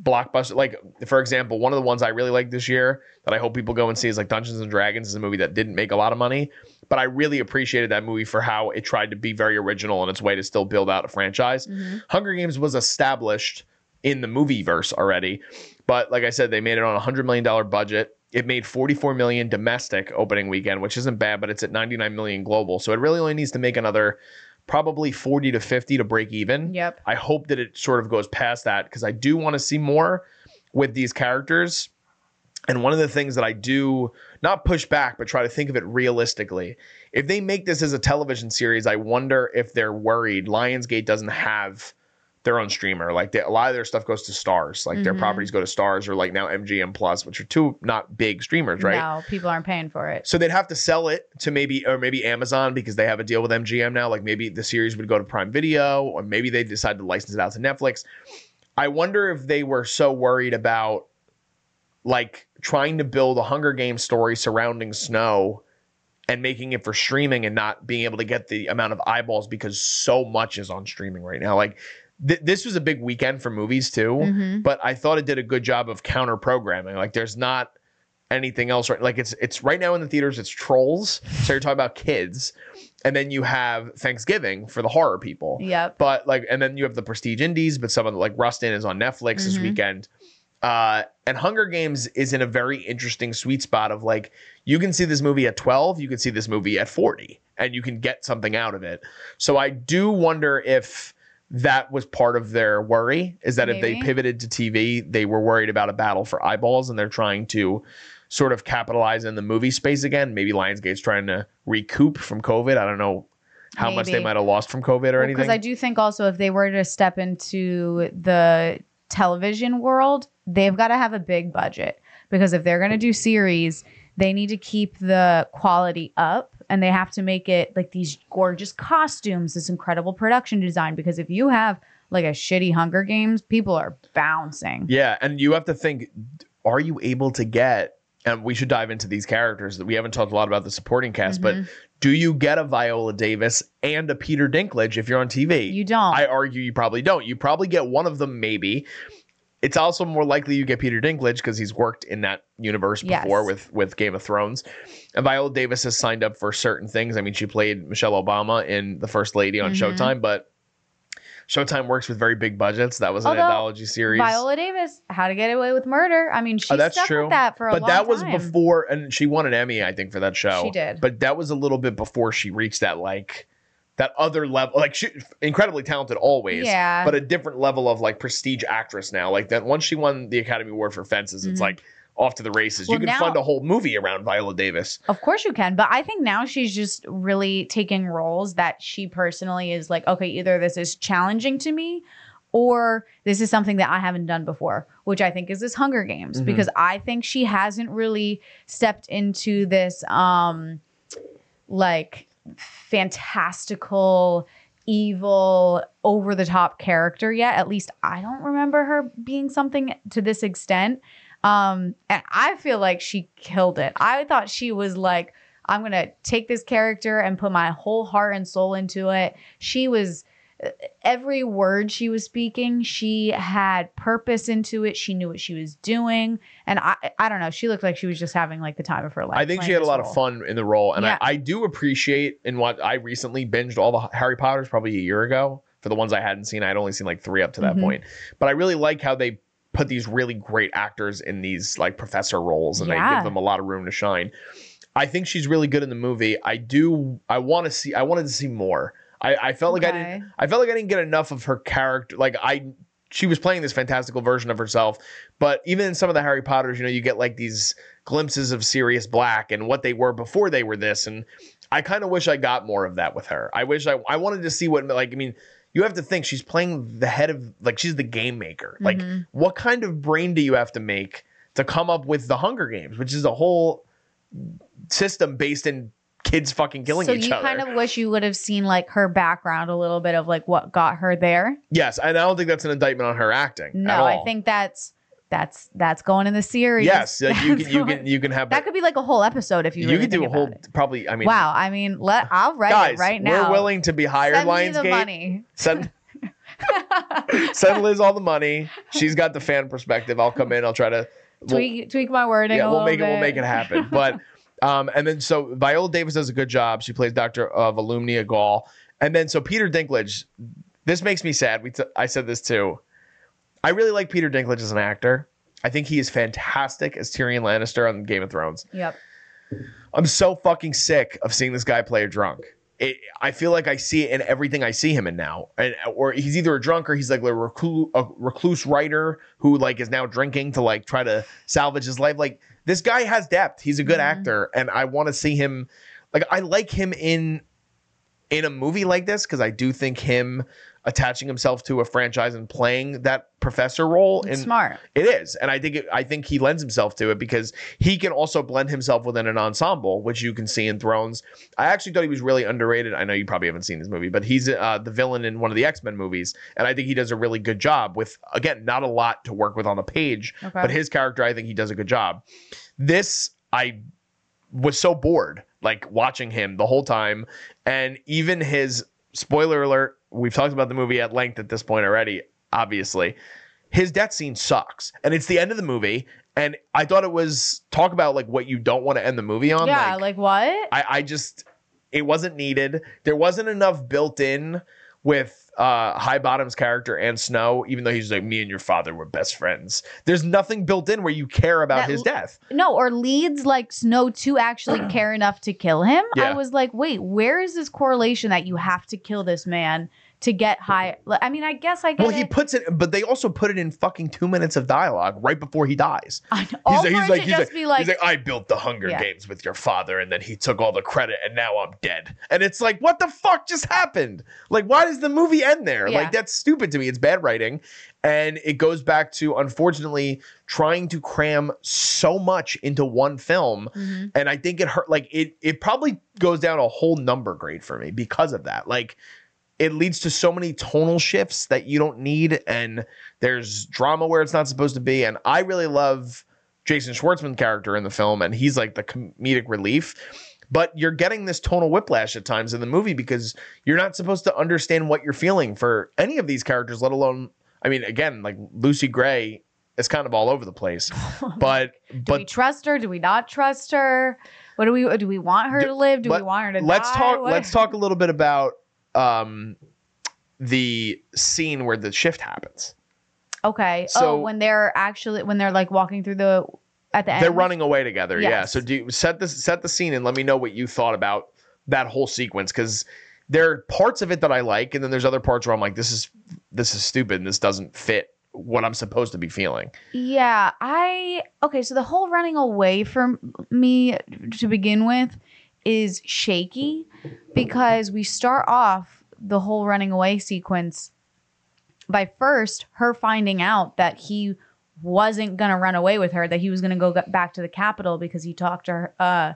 blockbuster. Like for example, one of the ones I really like this year that I hope people go and see is like Dungeons and Dragons is a movie that didn't make a lot of money, but I really appreciated that movie for how it tried to be very original in its way to still build out a franchise. Mhm. Hunger Games was established in the movie verse already, but like I said, they made it on a hundred million dollar budget. It made 44 million domestic opening weekend, which isn't bad, but it's at 99 million global. So it really only needs to make another probably 40 to 50 to break even. Yep. I hope that it sort of goes past that because I do want to see more with these characters. And one of the things that I do not push back, but try to think of it realistically. If they make this as a television series, I wonder if they're worried Lionsgate doesn't have their own streamer. Like they, a lot of their stuff goes to Starz. Like their Mhm. properties go to Starz or like now MGM Plus, which are two not big streamers, right? No, people aren't paying for it. So they'd have to sell it to maybe or maybe Amazon because they have a deal with MGM now. Like maybe the series would go to Prime Video, or maybe they decide to license it out to Netflix. I wonder if they were so worried about like trying to build a Hunger Games story surrounding Snow and making it for streaming and not being able to get the amount of eyeballs because so much is on streaming right now. Like th- this was a big weekend for movies too Mhm. but I thought it did a good job of counter programming. Like there's not anything else right like it's it's right now in the theaters it's trolls so you're talking about kids and then you have thanksgiving for the horror people Yep. but like and then you have the prestige indies but some of the like rustin is on netflix this Mhm. weekend uh and hunger games is in a very interesting sweet spot of like you can see this movie at 12 you can see this movie at 40 and you can get something out of it so i do wonder if that was part of their worry is that if they pivoted to tv they were worried about a battle for eyeballs and they're trying to sort of capitalize in the movie space again. Maybe lionsgate's trying to recoup from covid. I don't know how much they might have lost from covid or anything. Because I do think also if they were to step into the television world, they've got to have a big budget. Because if they're going to do series, they need to keep the quality up and they have to make it like these gorgeous costumes, this incredible production design. Because if you have like a shitty Hunger Games, people are bouncing. Yeah, and you have to think: Are you able to get? And we should dive into these characters that we haven't talked a lot about the supporting cast, but Mhm. do you get a Viola Davis and a Peter Dinklage if you're on TV? You don't. I argue you probably don't. You probably get one of them, maybe. It's also more likely you get Peter Dinklage because he's worked in that universe Yes. before with with Game of Thrones. And Viola Davis has signed up for certain things. I mean, she played Michelle Obama in The First Lady on Mhm. Showtime, but Showtime works with very big budgets. That was an Although, anthology series. Viola Davis, How to Get Away with Murder. I mean, she Oh, that's stuck true. with that for a while. but long that was time. before, and she won an Emmy, I think, for that show. She did. But that was a little bit before she reached that like that other level. Like she incredibly talented always, Yeah. but a different level of like prestige actress now. Like that once she won the Academy Award for Fences, it's Mhm. like off to the races. Well, you can now- fund a whole movie around Viola Davis. Of course you can, but I think now she's just really taking roles that she personally is like, okay, either this is challenging to me or this is something that I haven't done before, which I think is this Hunger Games Mhm. because I think she hasn't really stepped into this um like fantastical evil over the top character yet. At least i don't remember her being something to this extent. Um and i feel like she killed it. I thought she was like i'm gonna take this character and put my whole heart and soul into it. She was every word she was speaking she had purpose into it. She knew what she was doing and i i don't know she looked like she was just having like the time of her life I think she had a lot role. of fun in the role, and Yeah. I, I do appreciate in what I recently binged all the Harry Potters probably a year ago. For the ones I hadn't seen, I'd only seen like three up to that Mhm. point. But I really like how they put these really great actors in these like professor roles, and they give them a lot of room to shine. I think she's really good in the movie. I do. I want to see. I wanted to see more. I, I felt like I didn't. I felt like I didn't get enough of her character. Like I, she was playing this fantastical version of herself. But even in some of the Harry Potters, you know, you get like these glimpses of Sirius Black and what they were before they were this. And I kind of wish I got more of that with her. I wish I. I wanted to see what like. I mean, you have to think she's playing the head of like she's the game maker. Like, Mhm. what kind of brain do you have to make to come up with the Hunger Games, which is a whole system based in kids fucking killing so each you kind of wish you would have seen like her background a little bit of like what got her there. yes, and I don't think that's an indictment on her acting. at No, I think that's that's that's going in the series. yes, like you can you can you can have that could be like a whole episode if you you really could do a whole it. probably. I mean, wow, I mean, let I'll write guys, it right now. we're willing to be hired. Send me the money. Send send Liz all the money. She's got the fan perspective. I'll come in. I'll try to we'll- tweak tweak my wording. yeah, we'll make it. We'll make it happen. But um, and then so Viola Davis does a good job. She plays Doctor of Volumnia Gaul, and then so Peter Dinklage. This makes me sad. We t- I said this too. I really like Peter Dinklage as an actor. I think he is fantastic as Tyrion Lannister on Game of Thrones. Yep. I'm so fucking sick of seeing this guy play a drunk. It, I feel like I see it in everything I see him in now, and, or he's either a drunk or he's like a recluse, a recluse writer who like is now drinking to like try to salvage his life. Like this guy has depth. He's a good Mhm. actor, and I want to see him. Like I like him in in a movie like this because I do think him attaching himself to a franchise and playing that professor role It's in smart. it is, and I think it, I think he lends himself to it because he can also blend himself within an ensemble, which you can see in Thrones. I actually thought he was really underrated. I know you probably haven't seen this movie, but he's uh, the villain in one of the X Men movies, and I think he does a really good job with again not a lot to work with on the page, Okay. but his character I think he does a good job. This I was so bored like watching him the whole time, and even his spoiler alert. We've talked about the movie at length at this point already, obviously his death scene sucks and it's the end of the movie and i thought it was talk about like what you don't want to end the movie on yeah, like, like, what? I, I just it wasn't needed there wasn't enough built in with uh Highbottom's character and snow even though he's like me and your father were best friends there's nothing built in where you care about That his death no, or leads like Snow to actually care enough to kill him. Yeah. I was like, wait, where is this correlation that you have to kill this man to get high? I mean, I guess I get well he it. puts it but they also put it in fucking two minutes of dialogue right before he dies I know. All He's like, he's like, he's just like, be like, he's like, I built the Hunger Yeah. Games with your father, and then he took all the credit, and now I'm dead. And it's like, what the fuck just happened? Like, why does the movie end there? Yeah. Like, that's stupid to me. It's bad writing, and it goes back to unfortunately trying to cram so much into one film. Mhm. And I think it hurt. Like, it it probably goes down a whole number grade for me because of that. Like. It leads to so many tonal shifts that you don't need, and there's drama where it's not supposed to be. And I really love Jason Schwartzman character in the film, and he's like the comedic relief. But you're getting this tonal whiplash at times in the movie because you're not supposed to understand what you're feeling for any of these characters, let alone, I mean, again, like Lucy Gray is kind of all over the place. Oh but do we trust her? Do we not trust her? What do we do? We want her Do- to live? Do we want her to let's die? talk. What- Let's talk a little bit about um the scene where the shift happens. Okay. So- oh, when they're actually when they're like walking through the at the end. They're running away together. Yeah. So do you set this set the scene and let me know what you thought about that whole sequence because there are parts of it that I like, and then there's other parts where I'm like, this is this is stupid and this doesn't fit what I'm supposed to be feeling. Yeah, I okay. So the whole running away from me to begin with is shaky because we start off the whole running away sequence by first her finding out that he wasn't gonna run away with her, that he was gonna go back to the Capitol because he talked to her, uh,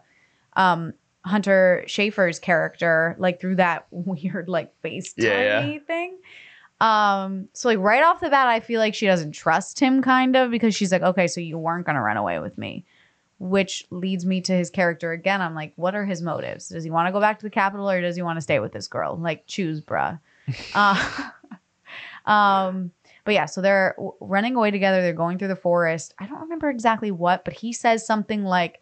um, Hunter Schafer's character like through that weird like FaceTime Yeah, yeah. thing. Um, so like right off the bat, I feel like she doesn't trust him kind of because she's like, okay, so you weren't gonna run away with me. Which leads me to his character again. I'm like, what are his motives? Does he want to go back to the Capitol or does he want to stay with this girl? Like, choose, bruh. uh, um, but yeah, so they're running away together. They're going through the forest. I don't remember exactly what, but he says something like,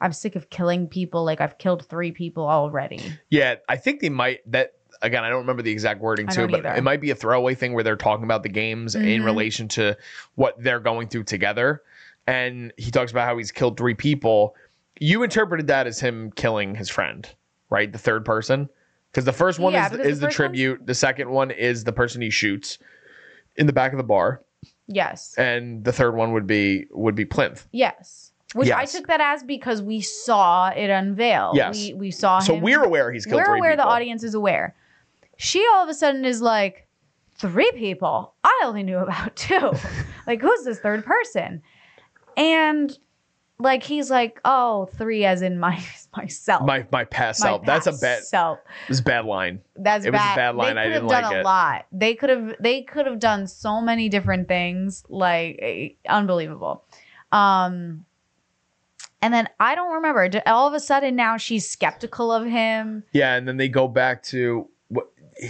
I'm sick of killing people. Like, I've killed three people already. Yeah, I think they might that again. I don't remember the exact wording I to it, but either. it might be a throwaway thing where they're talking about the games in Mhm. relation to what they're going through together. And he talks about how he's killed three people. You interpreted that as him killing his friend, right? The third person, because the first one Yeah, is is the the, first one- tribute. The second one is the person he shoots in the back of the bar, Yes. and the third one would be would be Plinth. Yes. Which I took that as because we saw it unveil. Yes. We we saw So him. we're aware he's killed we're aware the audience is aware. She all of a sudden is like, three people. I only knew about two. like, who's this third person? And like he's like, oh, three as in my myself. My my past My self. That's a bad. self. A bad line. That's bad. It was a bad. bad line. They I could didn't have done like a it. lot. They could have they could have done so many different things, like eh, unbelievable. Um, and then I don't remember. All of a sudden now she's skeptical of him. Yeah, and then they go back to?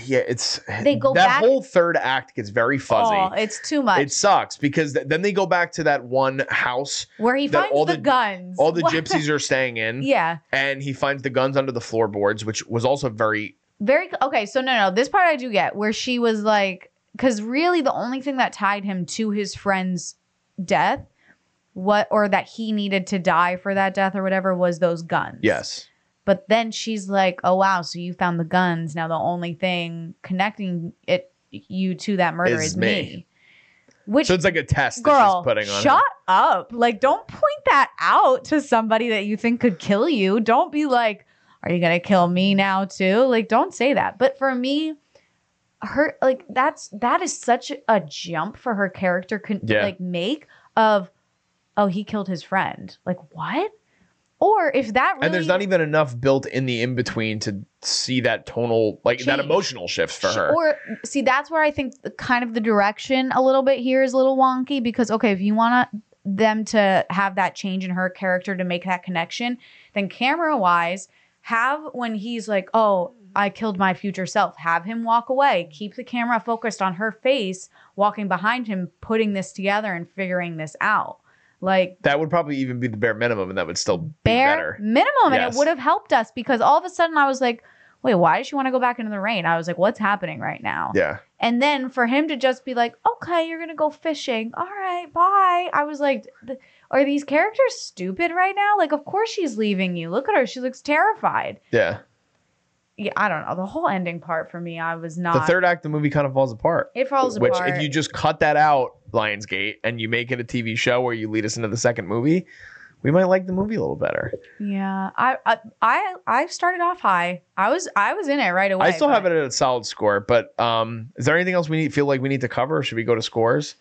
Yeah, it's eh, They go that back- whole third act gets very fuzzy. Oh, it's too much. it sucks because th- then they go back to that one house Where he finds all the, the- guns. all the What- gypsies are staying in, yeah. and he finds the guns under the floorboards, which was also very Very okay. So no, no, this part I do get where she was like, because really the only thing that tied him to his friend's death, what or that he needed to die for that death or whatever was those guns. yes. But then she's like, "Oh wow, so you found the guns. Now the only thing connecting it you to that murder Is is, me. me." Which So it's like a test that girl, she's putting on. shut him. up! Like, don't point that out to somebody that you think could kill you. Don't be like, "Are you gonna kill me now too?" Like, don't say that. But for me, her like that's that is such a jump for her character can Yeah. like make of, oh, he killed his friend. Like what? Or if that really And there's not even enough built in the in between to see that tonal, like that emotional shift for her. Or see, that's where I think the, kind of the direction a little bit here is a little wonky because okay, if you want them to have that change in her character to make that connection, then camera wise, have when he's like, "Oh, I killed my future self," have him walk away, keep the camera focused on her face, walking behind him, putting this together and figuring this out. Like that would probably even be the bare minimum, and that would still be bare better. minimum and it would have helped us because all of a sudden I was like, "Wait, why does she want to go back into the rain?" I was like, "What's happening right now?" Yeah. And then for him to just be like, okay, you're going to go fishing. All right, bye. I was like, are these characters stupid right now? Like, of course she's leaving you. Look at her. She looks terrified. Yeah. Yeah, I don't know. The whole ending part for me, I was not. The third act, the movie kind of falls apart. it falls Which, apart. Which, if you just cut that out, Lionsgate, and you make it a TV show where you lead us into the second movie, we might like the movie a little better. yeah, I, I, I, I started off high. I was, I was in it right away. I still have it at a solid score, but um, is there anything else we need, feel like we need to cover? Or should we go to scores?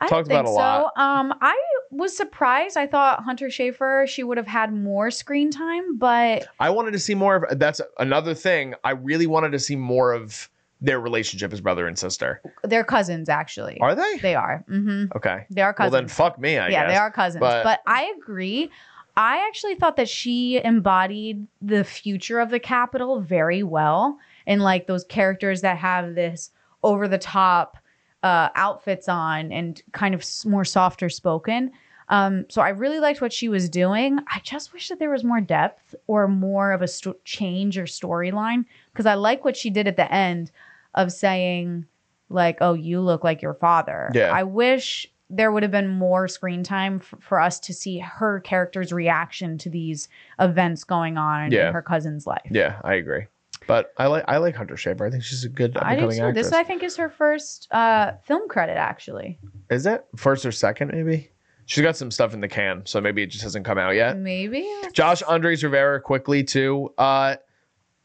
I talked about a lot. So, um, I was surprised. I thought Hunter Schafer she would have had more screen time, but I wanted to see more of. That's another thing. I really wanted to see more of their relationship as brother and sister. they're cousins actually. Are they? They are. Mm-hmm. Okay. They are cousins. Well, then fuck me. I yeah, guess. they are cousins. But- But, I agree. I actually thought that she embodied the future of the Capitol very well. And like those characters that have this over the top uh, outfits on and kind of more softer spoken. Um, so I really liked what she was doing. I just wish that there was more depth or more of a sto- change or storyline because I like what she did at the end of saying, like, "Oh, you look like your father." Yeah. I wish there would have been more screen time f- for us to see her character's reaction to these events going on Yeah. in her cousin's life. Yeah, I agree. But I like I like Hunter Schafer. I think she's a good I do too. actress. This I think is her first uh, film credit, actually. Is it first or second? Maybe she's got some stuff in the can, so maybe it just hasn't come out yet. Maybe. Josh Andres Rivera quickly too. Uh,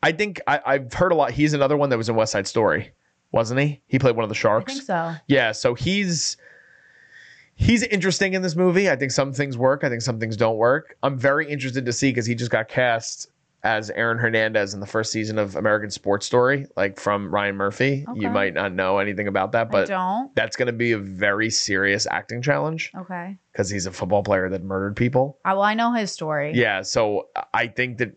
I think I, I've heard a lot. He's another one that was in West Side Story, wasn't he? He played one of the I sharks. think so. Yeah, so he's he's interesting in this movie. I think some things work. I think some things don't work. I'm very interested to see because he just got cast as Aaron Hernandez in the first season of American Sports Story, like from Ryan Murphy. You might not know anything about that, I but that's going to be a very serious acting challenge Okay. because he's a football player that murdered people. I, well, I know his story. Yeah, so I think that.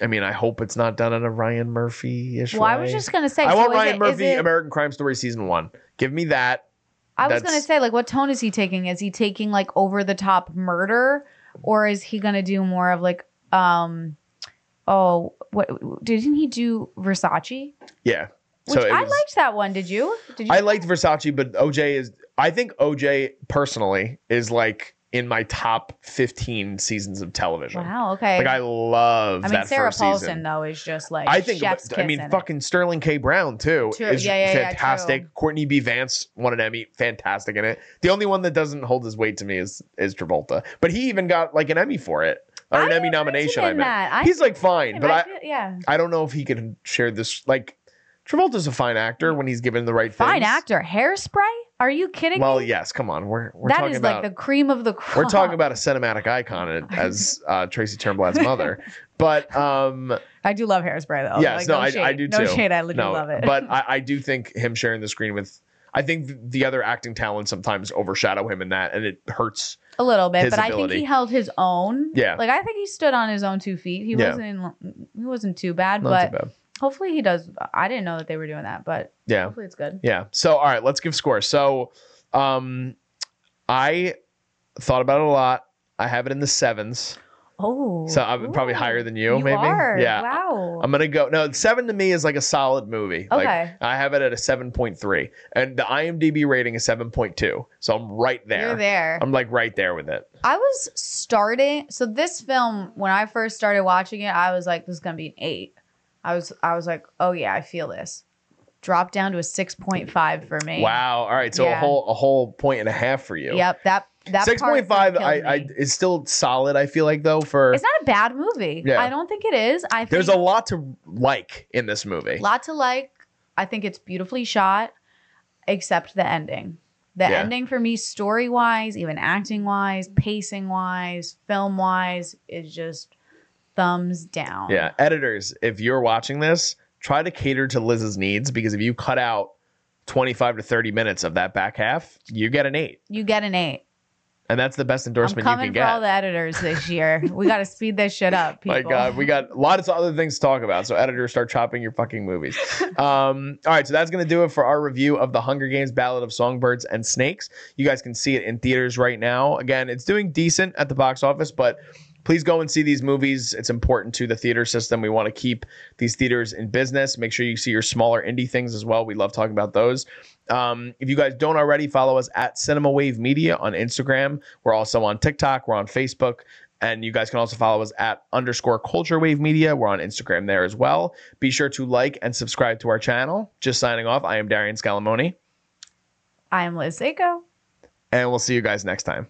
I mean, I hope it's not done in a Ryan Murphy ish Well, I was just gonna say. I so want Ryan it- Murphy, it- American Crime Story season one. Give me that. I was gonna say, like, what tone is he taking? Is he taking like over the top murder, or is he gonna do more of like, um, oh, what didn't he do Versace? Yeah. Which I was- liked that one. Did you? Did you? I liked Versace, but OJ is. I think OJ personally is like in my top fifteen seasons of television. Wow. Okay. Like I love I mean, that Sarah first Paulson season. though is just like I think. chef's I mean, in it. fucking Sterling K. Brown too True. is Yeah, yeah, yeah, fantastic. true. Courtney B. Vance won an Emmy, fantastic in it. The only one that doesn't hold his weight to me is is Travolta, but he even got like an Emmy for it or an I Emmy nomination. I meant that. I he's like fine, Yeah, but I feel- yeah. I don't know if he can share this like Travolta's a fine actor when he's given the right Fine things. actor. Hairspray? Are you kidding me? Well, me? yes. Come on, we're we're That talking is about like the cream of the crop. we're talking about a cinematic icon as uh, Tracy Turnblad's mother. But um, I do love Hairspray though. yes, Like, no, I, shade. I do no shade. I legit no, love it. But I, I do think him sharing the screen with. I think the other acting talents sometimes overshadow him in that, and it hurts. a little bit. his But I think he held his own. Yeah. Like I think he stood on his own two feet. He Yeah. wasn't. He wasn't too bad. Not but too bad. Hopefully he does. I didn't know that they were doing that, but Yeah. hopefully it's good. Yeah. So, all right, let's give scores. So, um, I thought about it a lot. I have it in the sevens. Oh. So I'm probably higher than you, You maybe. are. Yeah. Wow. I'm gonna go. No, seven to me is like a solid movie. Like Okay. I have it at a seven point three, and the IMDb rating is seven point two. So I'm right there. You're there. I'm like right there with it. I was starting. So this film, when I first started watching it, I was like, "This is gonna be an eight. I was, I was like, "Oh yeah, I feel this." Dropped down to a six point five for me. Wow. All right. So a whole a whole point and a half for you. Yep. That that Six point five. I, I is still solid. I feel like though for It's not a bad movie. Yeah. I don't think it is. I think there's a lot to like in this movie. lot to like. I think it's beautifully shot, except the ending. The Yeah. ending for me, story wise, even acting wise, pacing wise, film wise, is just thumbs down. Yeah, editors, if you're watching this, try to cater to Liz's needs because if you cut out 25 to 30 minutes of that back half, you get an eight. You get an eight. And that's the best I'm endorsement you coming can for all the editors this year. we got to speed this shit up. People. My God, we got lots of other things to talk about. So, editors, start chopping your fucking movies. um, all right, so that's going to do it for our review of The Hunger Games Ballad of Songbirds and Snakes. You guys can see it in theaters right now. Again, it's doing decent at the box office, but please go and see these movies. It's important to the theater system. We want to keep these theaters in business. Make sure you see your smaller indie things as well. We love talking about those. Um, if you guys don't already, follow us at Cinema Wave Media on Instagram. We're also on TikTok. We're on Facebook. And you guys can also follow us at underscore culture wave media. We're on Instagram there as well. Be sure to like and subscribe to our channel. Just signing off. I am Darian Scalamoni, I am Liz Seiko. and we'll see you guys next time.